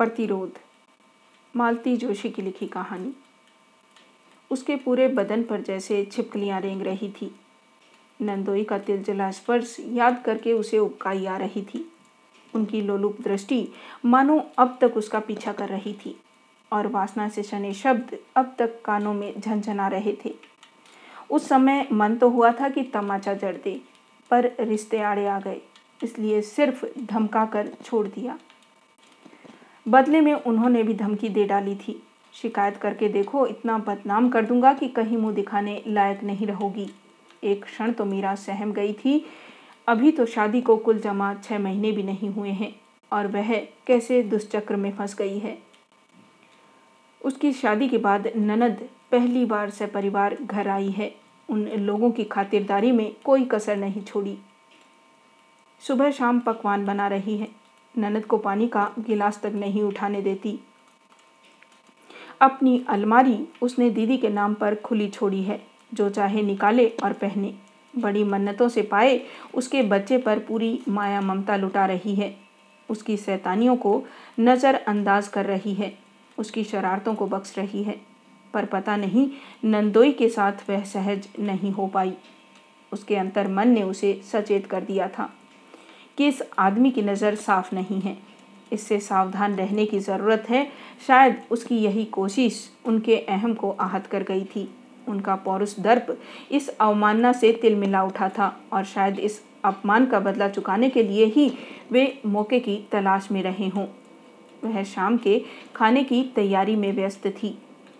प्रतिरोध मालती जोशी की लिखी कहानी। उसके पूरे बदन पर जैसे छिपकलियाँ रेंग रही थी। नंदोई का तिलजला स्पर्श याद करके उसे उबकाई आ रही थी। उनकी लोलुप दृष्टि मानो अब तक उसका पीछा कर रही थी और वासना से शनि शब्द अब तक कानों में झंझना रहे थे। उस समय मन तो हुआ था कि तमाचा जड़ दे, पर रिश्ते आड़े आ गए, इसलिए सिर्फ़ धमका कर छोड़ दिया। बदले में उन्होंने भी धमकी दे डाली थी। शिकायत करके देखो, इतना बदनाम कर दूँगा कि कहीं मुँह दिखाने लायक नहीं रहोगी। एक क्षण तो मीरा सहम गई थी। अभी तो शादी को कुल जमा छः महीने भी नहीं हुए हैं, और वह कैसे दुष्चक्र में फंस गई है। उसकी शादी के बाद ननद पहली बार से परिवार घर आई है। उन लोगों की खातिरदारी में कोई कसर नहीं छोड़ी। सुबह शाम पकवान बना रही है। ननद को पानी का गिलास तक नहीं उठाने देती। अपनी अलमारी उसने दीदी के नाम पर खुली छोड़ी है, जो चाहे निकाले और पहने। बड़ी मन्नतों से पाए उसके बच्चे पर पूरी माया ममता लुटा रही है। उसकी सैतानियों को नज़रअंदाज कर रही है, उसकी शरारतों को बख्श रही है। पर पता नहीं नंदोई के साथ वह सहज नहीं हो पाई। उसके अंतर मन ने उसे सचेत कर दिया था। कि इस आदमी की नज़र साफ़ नहीं है। इससे सावधान रहने की ज़रूरत है। शायद उसकी यही कोशिश उनके अहम को आहत कर गई थी। उनका पौरुष दर्प इस अवमानना से तिलमिला उठा था और शायद इस अपमान का बदला चुकाने के लिए ही वे मौके की तलाश में रहे हों। वह शाम के खाने की तैयारी में व्यस्त थी।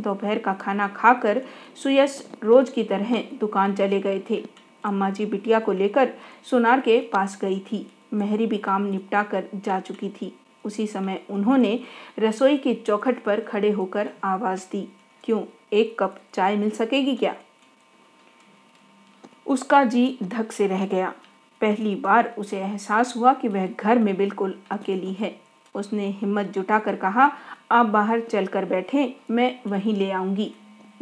दोपहर का खाना खाकर सुयस रोज की तरह दुकान चले गए थे। अम्मा जी बिटिया को लेकर सुनार के पास गई थी। मेहरी भी काम निपटा कर जा चुकी थी। उसी समय उन्होंने रसोई की चौखट पर खड़े होकर आवाज़ दी, क्यों, एक कप चाय मिल सकेगी क्या? उसका जी धक से रह गया। पहली बार उसे एहसास हुआ कि वह घर में बिल्कुल अकेली है। उसने हिम्मत जुटाकर कहा, आप बाहर चलकर बैठे, मैं वहीं ले आऊँगी।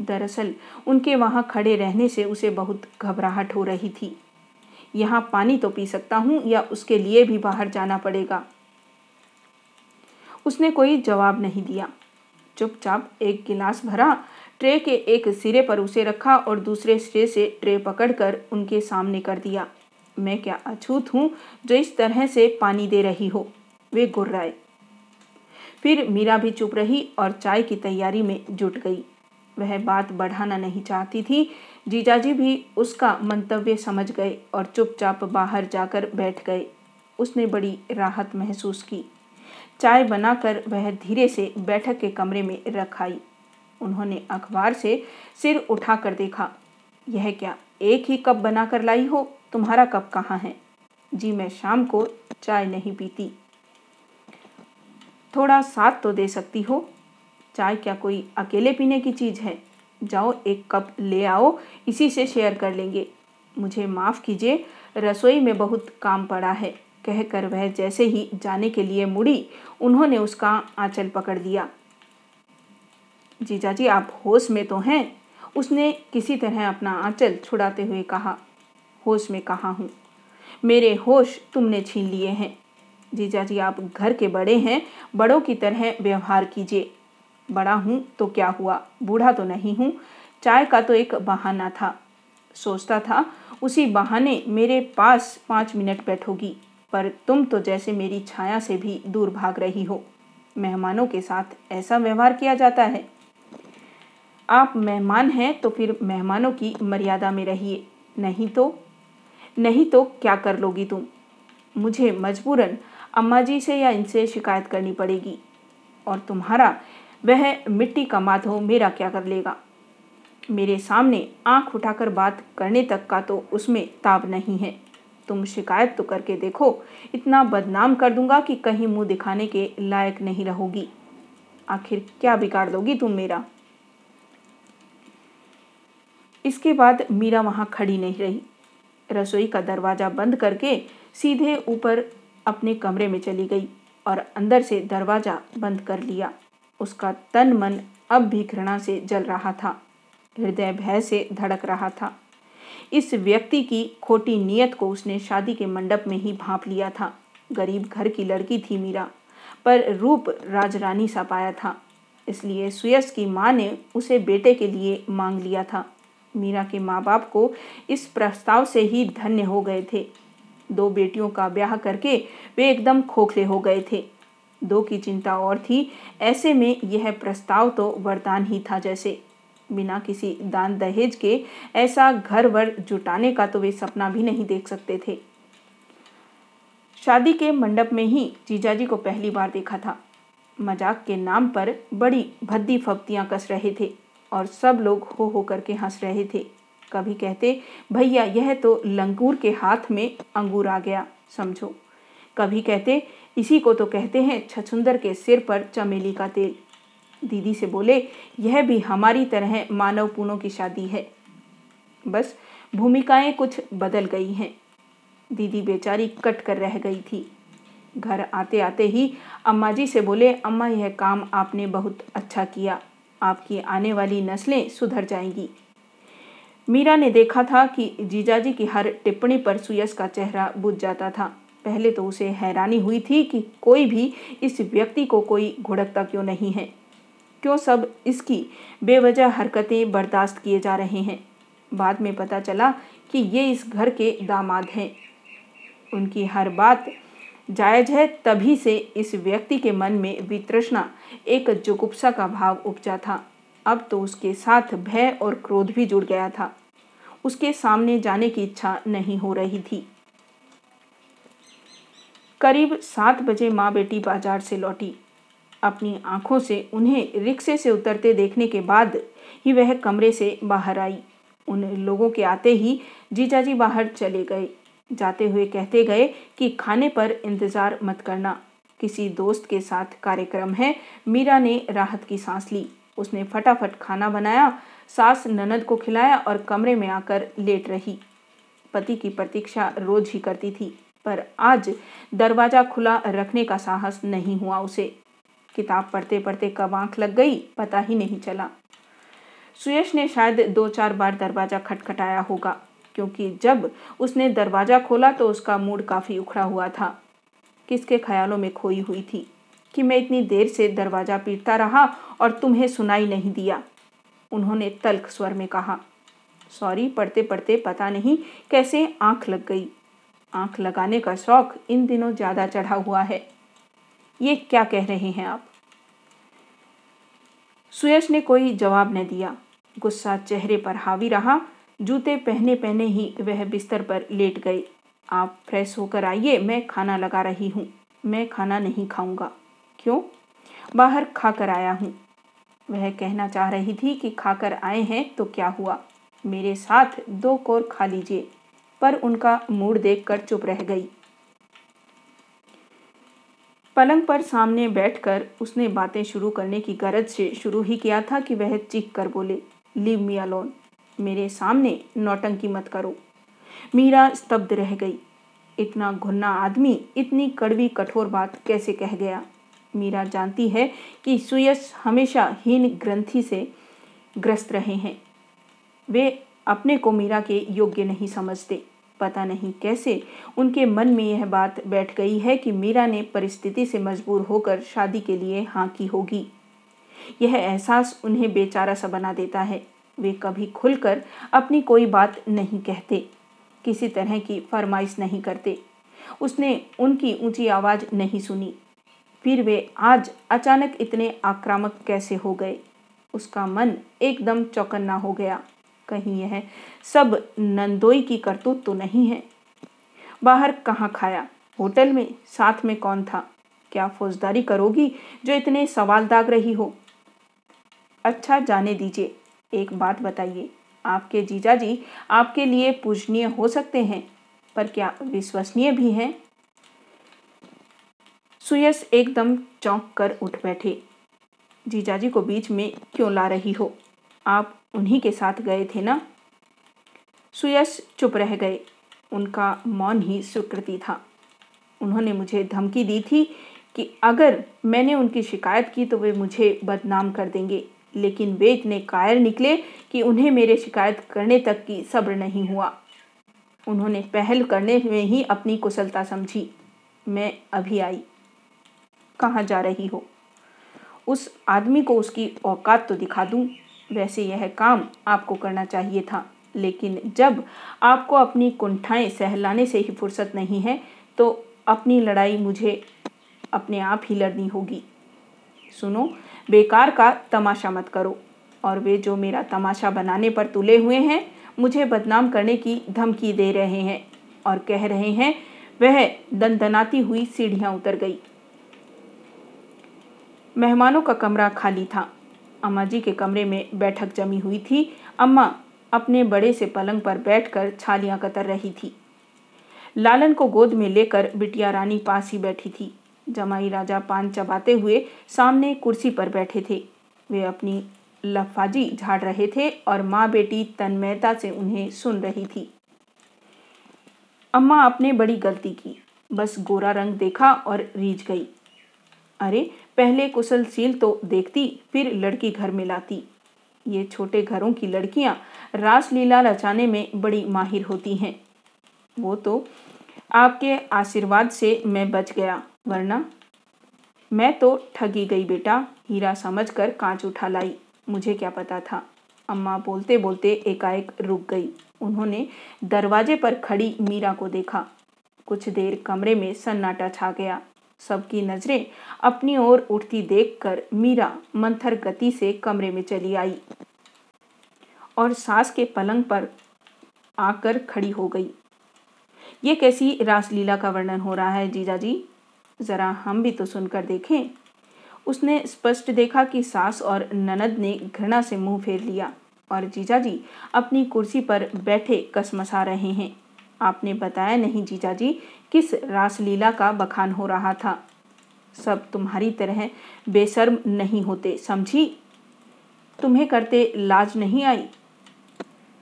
दरअसल उनके वहाँ खड़े रहने से उसे बहुत घबराहट हो रही थी। यहाँ पानी तो पी सकता हूँ या उसके लिए भी बाहर जाना पड़ेगा। उसने कोई जवाब नहीं दिया। चुपचाप एक गिलास भरा, ट्रे के एक सिरे पर उसे रखा और दूसरे सिरे से ट्रे पकड़कर उनके सामने कर दिया। मैं क्या अछूत हूँ जो इस तरह से पानी दे रही हो? वे गुर्राए फिर मीरा भी चुप रही और चाय की तैयारी में जुट गई। वह बात बढ़ाना नहीं चाहती थी जीजाजी भी उसका मंतव्य समझ गए और चुपचाप बाहर जाकर बैठ गए। उसने बड़ी राहत महसूस की। चाय बनाकर वह धीरे से बैठक के कमरे में रखाई उन्होंने अखबार से सिर उठाकर देखा, यह क्या, एक ही कप बनाकर लाई हो? तुम्हारा कप कहाँ है? जी, मैं शाम को चाय नहीं पीती। थोड़ा साथ तो दे सकती हो? चाय क्या कोई अकेले पीने की चीज़ है? जाओ, एक कप ले आओ, इसी से शेयर कर लेंगे। मुझे माफ़ कीजिए, रसोई में बहुत काम पड़ा है, कहकर वह जैसे ही जाने के लिए मुड़ी, उन्होंने उसका आंचल पकड़ दिया। जीजा जी आप होश में तो हैं? उसने किसी तरह अपना आंचल छुड़ाते हुए कहा। होश में कहा हूँ? मेरे होश तुमने छीन लिए हैं। जीजा जी आप घर के बड़े हैं, बड़ों की तरह व्यवहार कीजिए। बड़ा हूँ तो क्या हुआ? बूढ़ा तो नहीं हूँ। चाय का तो एक बहाना था। सोचता था, उसी बहाने मेरे पास पाँच मिनट बैठोगी, पर तुम तो जैसे मेरी छाया से भी दूर भाग रही हो। मेहमानों के साथ ऐसा व्यवहार किया जाता है। आप मेहमान हैं तो फिर मेहमानों की मर्यादा में रहिए। नहीं तो? नहीं तो क्या कर लोगी तुम? मुझे मजबूरन अम्मा जी से या इनसे शिकायत करनी पड़ेगी। और तुम्हारा वह मिट्टी का माधो मेरा क्या कर लेगा? मेरे सामने आँख उठाकर बात करने तक का तो उसमें ताब नहीं है। तुम शिकायत तो करके देखो, इतना बदनाम कर दूँगा कि कहीं मुँह दिखाने के लायक नहीं रहोगी। आखिर क्या बिगाड़ दोगी तुम मेरा? इसके बाद मीरा वहाँ खड़ी नहीं रही। रसोई का दरवाज़ा बंद करके सीधे ऊपर अपने कमरे में चली गई और अंदर से दरवाज़ा बंद कर लिया। उसका तन मन अब भी घृणा से जल रहा था। हृदय भय से धड़क रहा था। इस व्यक्ति की खोटी नीयत को उसने शादी के मंडप में ही भाप लिया था। गरीब घर की लड़की थी मीरा, पर रूप राजरानी सा पाया था। इसलिए सुयस की माँ ने उसे बेटे के लिए मांग लिया था। मीरा के माँ बाप को इस प्रस्ताव से ही धन्य हो गए थे। दो बेटियों का ब्याह करके वे एकदम खोखले हो गए थे। दो की चिंता और थी। ऐसे में यह प्रस्ताव तो वरदान ही था जैसे। बिना किसी दान दहेज के ऐसा घर वर जुटाने का तो वे सपना भी नहीं देख सकते थे। शादी के मंडप में ही जीजाजी को पहली बार देखा था। मज़ाक के नाम पर बड़ी भद्दी फप्तियाँ कस रहे थे और सब लोग हो हो करके हंस रहे थे। कभी कहते, भैया, यह तो लंगूर के हाथ में अंगूर आ गया, समझो। कभी कहते इसी को तो कहते हैं छछुंदर के सिर पर चमेली का तेल। दीदी से बोले, यह भी हमारी तरह मानव पुनों की शादी है। बस, भूमिकाएँ कुछ बदल गई हैं। दीदी बेचारी कट कर रह गई थी। घर आते आते ही अम्मा जी से बोले, अम्मा, यह काम आपने बहुत अच्छा किया। आपकी आने वाली नस्लें सुधर जाएँगी। मीरा ने देखा था कि जीजाजी की हर टिप्पणी पर सुयस का चेहरा बुझ जाता था। पहले तो उसे हैरानी हुई थी कि कोई भी इस व्यक्ति को कोई घुड़कता क्यों नहीं है? क्यों सब इसकी बेवजह हरकतें बर्दाश्त किए जा रहे हैं? बाद में पता चला कि ये इस घर के दामाद हैं। उनकी हर बात जायज़ है, तभी से इस व्यक्ति के मन में वित्रष्णा एक जुगुप्सा का भाव उपजा था। अब तो उसके साथ भय और क्रोध भी जुड़ गया था। उसके सामने जाने की इच्छा नहीं हो रही थी। करीब सात बजे माँ बेटी बाज़ार से लौटी। अपनी आँखों से उन्हें रिक्शे से उतरते देखने के बाद ही वह कमरे से बाहर आई। उन लोगों के आते ही जीजाजी बाहर चले गए। जाते हुए कहते गए कि खाने पर इंतज़ार मत करना। किसी दोस्त के साथ कार्यक्रम है। मीरा ने राहत की सांस ली। उसने फटाफट खाना बनाया, सास ननद को खिलाया और कमरे में आकर लेट रही। पति की प्रतीक्षा रोज ही करती थी। पर आज दरवाज़ा खुला रखने का साहस नहीं हुआ। उसे किताब पढ़ते पढ़ते कब आँख लग गई, पता ही नहीं चला। सुयश ने शायद दो चार बार दरवाज़ा खटखटाया होगा, क्योंकि जब उसने दरवाज़ा खोला तो उसका मूड काफ़ी उखड़ा हुआ था। किसके ख्यालों में खोई हुई थी कि मैं इतनी देर से दरवाज़ा पीटता रहा और तुम्हें सुनाई नहीं दिया? उन्होंने तल्ख स्वर में कहा, सॉरी पढ़ते पढ़ते पता नहीं कैसे आँख लग गई। आँख लगाने का शौक इन दिनों ज़्यादा चढ़ा हुआ है। ये क्या कह रहे हैं आप? सुयश ने कोई जवाब न दिया। गुस्सा चेहरे पर हावी रहा। जूते पहने पहने ही वह बिस्तर पर लेट गए आप फ्रेश होकर आइए, मैं खाना लगा रही हूँ। मैं खाना नहीं खाऊँगा। क्यों? बाहर खाकर आया हूँ। वह कहना चाह रही थी कि खाकर आए हैं तो क्या हुआ? मेरे साथ दो कोर खा लीजिए। पर उनका मूड देखकर चुप रह गई। पलंग पर सामने बैठकर उसने बातें शुरू करने की गरज से शुरू ही किया था कि वह चीख कर बोले, लीव मी अलोन, मेरे सामने नौटंकी मत करो। मीरा स्तब्ध रह गई। इतना घुन्ना आदमी, इतनी कड़वी कठोर बात कैसे कह गया? मीरा जानती है कि सुयस हमेशा हीन ग्रंथि से ग्रस्त रहे हैं। वे अपने को मीरा के योग्य नहीं समझते। पता नहीं कैसे उनके मन में यह बात बैठ गई है कि मीरा ने परिस्थिति से मजबूर होकर शादी के लिए हाँ की होगी। यह एहसास उन्हें बेचारा सा बना देता है। वे कभी खुलकर अपनी कोई बात नहीं कहते, किसी तरह की फरमाइश नहीं करते। उसने उनकी ऊँची आवाज़ नहीं सुनी। फिर वे आज अचानक इतने आक्रामक कैसे हो गए? उसका मन एकदम चौकन्ना हो गया। कहीं यह सब नंदोई की करतूत तो नहीं है। बाहर कहाँ खाया? होटल में? साथ में कौन था? क्या फौजदारी करोगी जो इतने सवाल दाग रही हो? अच्छा जाने दीजिए। एक बात बताइए। आपके जीजा जी आपके लिए पूजनीय हो सकते हैं, पर क्या विश्वसनीय भी हैं? सुयस एकदम चौंक कर उठ बैठे। जीजाजी को बीच में क्यों ला रही हो? आप उन्हीं के साथ गए थे ना? सुयस चुप रह गए। उनका मौन ही स्वीकृति था। उन्होंने मुझे धमकी दी थी कि अगर मैंने उनकी शिकायत की तो वे मुझे बदनाम कर देंगे, लेकिन वे इतने कायर निकले कि उन्हें मेरे शिकायत करने तक की सब्र नहीं हुआ। उन्होंने पहल करने में ही अपनी कुशलता समझी। मैं अभी आई। कहाँ जा रही हो? उस आदमी को उसकी औकात तो दिखा दूँ। वैसे यह काम आपको करना चाहिए था। लेकिन जब आपको अपनी कुंठाएँ सहलाने से ही फुर्सत नहीं है तो अपनी लड़ाई मुझे अपने आप ही लड़नी होगी। सुनो, बेकार का तमाशा मत करो, और वे जो मेरा तमाशा बनाने पर तुले हुए हैं, मुझे बदनाम करने की धमकी दे रहे हैं, और कह रहे हैं, वह दनदनाती हुई सीढ़ियाँ उतर गई। मेहमानों का कमरा खाली था। अम्मा जी के कमरे में बैठक जमी हुई थी। अम्मा अपने बड़े से पलंग पर बैठकर छालियाँ कतर रही थी। लालन को गोद में लेकर बिटिया रानी पास ही बैठी थी। जमाई राजा पान चबाते हुए सामने कुर्सी पर बैठे थे। वे अपनी लफाजी झाड़ रहे थे और माँ बेटी तन्मयता से उन्हें सुन रही थी। अम्मा आपने बड़ी गलती की। बस गोरा रंग देखा और रीझ गई। अरे, पहले कुशलशील तो देखती, फिर लड़की घर में लाती। ये छोटे घरों की लड़कियाँ रासलीला रचाने में बड़ी माहिर होती हैं। वो तो आपके आशीर्वाद से मैं बच गया, वरना? मैं तो ठगी गई बेटा, हीरा समझकर कांच उठा लाई। मुझे क्या पता था? अम्मा बोलते बोलते एकाएक रुक गई। उन्होंने दरवाजे पर खड़ी मीरा को देखा। कुछ देर कमरे में सन्नाटा छा गया। सबकी नज़रें अपनी ओर उठती देखकर मीरा मंथर गति से कमरे में चली आई और सास के पलंग पर आकर खड़ी हो गई। ये कैसी रासलीला का वर्णन हो रहा है जीजा जी? जरा हम भी तो सुनकर देखें। उसने स्पष्ट देखा कि सास और ननद ने घृणा से मुँह फेर लिया और जीजा जी अपनी कुर्सी पर बैठे कसमसा रहे हैं। आपने बताया नहीं जीजा जी किस रासलीला का बखान हो रहा था? सब तुम्हारी तरह बेसर्म नहीं होते, समझी? तुम्हें करते लाज नहीं आई?